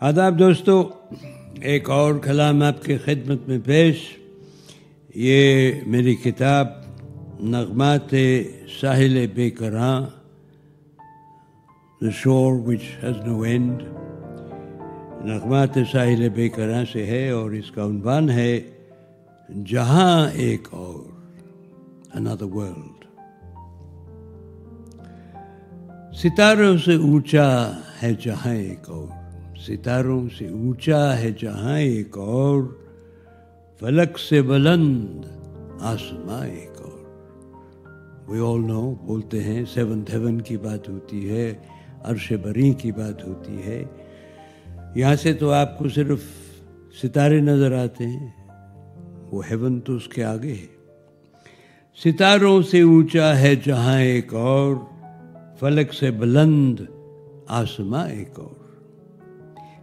آداب دوستو، ایک اور کلام آپ کی خدمت میں پیش۔ یہ میری کتاب نغمات ساحل بے کراں دا شور وچ ہیز نو اینڈ نغمات ساحل بے کراں سے ہے اور اس کا عنوان ہے، جہاں ایک اور، another world ستاروں سے اونچا ہے جہاں ایک اور۔ ستاروں سے اونچا ہے جہاں ایک اور فلک سے بلند آسماں ایک اور۔ وی آل نو بولتے ہیں سیونتھ ہیون کی بات ہوتی ہے، عرش بری کی بات ہوتی ہے۔ یہاں سے تو آپ کو صرف ستارے نظر آتے ہیں، وہ ہیون تو اس کے آگے ہے۔ ستاروں سے اونچا ہے جہاں ایک اور، فلک سے بلند آسماں ایک اور۔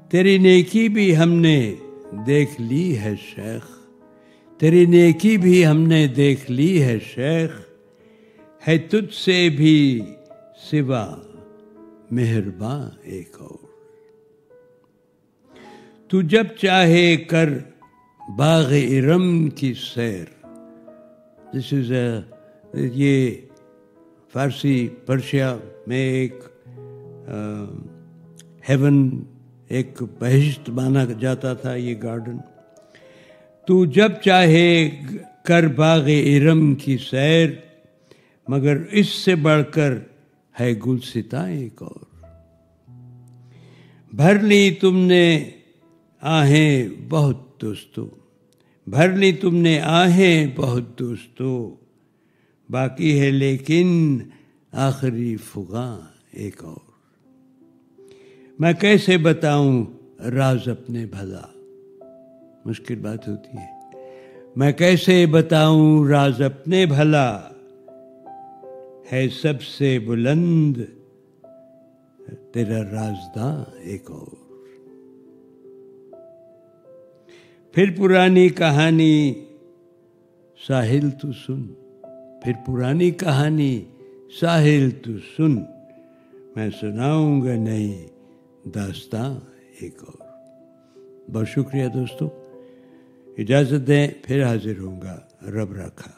تیری نیکی بھی ہم نے دیکھ لی ہے شیخ۔ تیری نیکی بھی ہم نے دیکھ لی ہے شیخ۔ ہے تجھ سے بھی سوا مہرباں ایک اور۔ تو جب چاہے کر باغ ارم کی سیر۔ دس از یہ فارسی پرشیا میں ایک ہیون ایک بہشت مانا جاتا تھا یہ گارڈن۔ تو جب چاہے کر باغ ارم کی سیر، مگر اس سے بڑھ کر ہے گلستا ایک اور۔ بھر لی تم نے آہیں بہت دوستو، بھر لی تم نے آہیں بہت دوستو، باقی ہے لیکن آخری فغاں ایک اور۔ میں کیسے بتاؤں راز اپنے بھلا؟ مشکل بات ہوتی ہے۔ میں کیسے بتاؤں راز اپنے بھلا؟ ہے سب سے بلند تیرا رازداں ایک اور۔ پھر پرانی کہانی ساحل تو سن۔ پھر پرانی کہانی ساحل تو سن۔ میں سناؤں گا نہیں۔ داستان ایک اور۔ بہت شکریہ دوستو اجازت دیں پھر حاضر ہوں گا۔ رب رکھا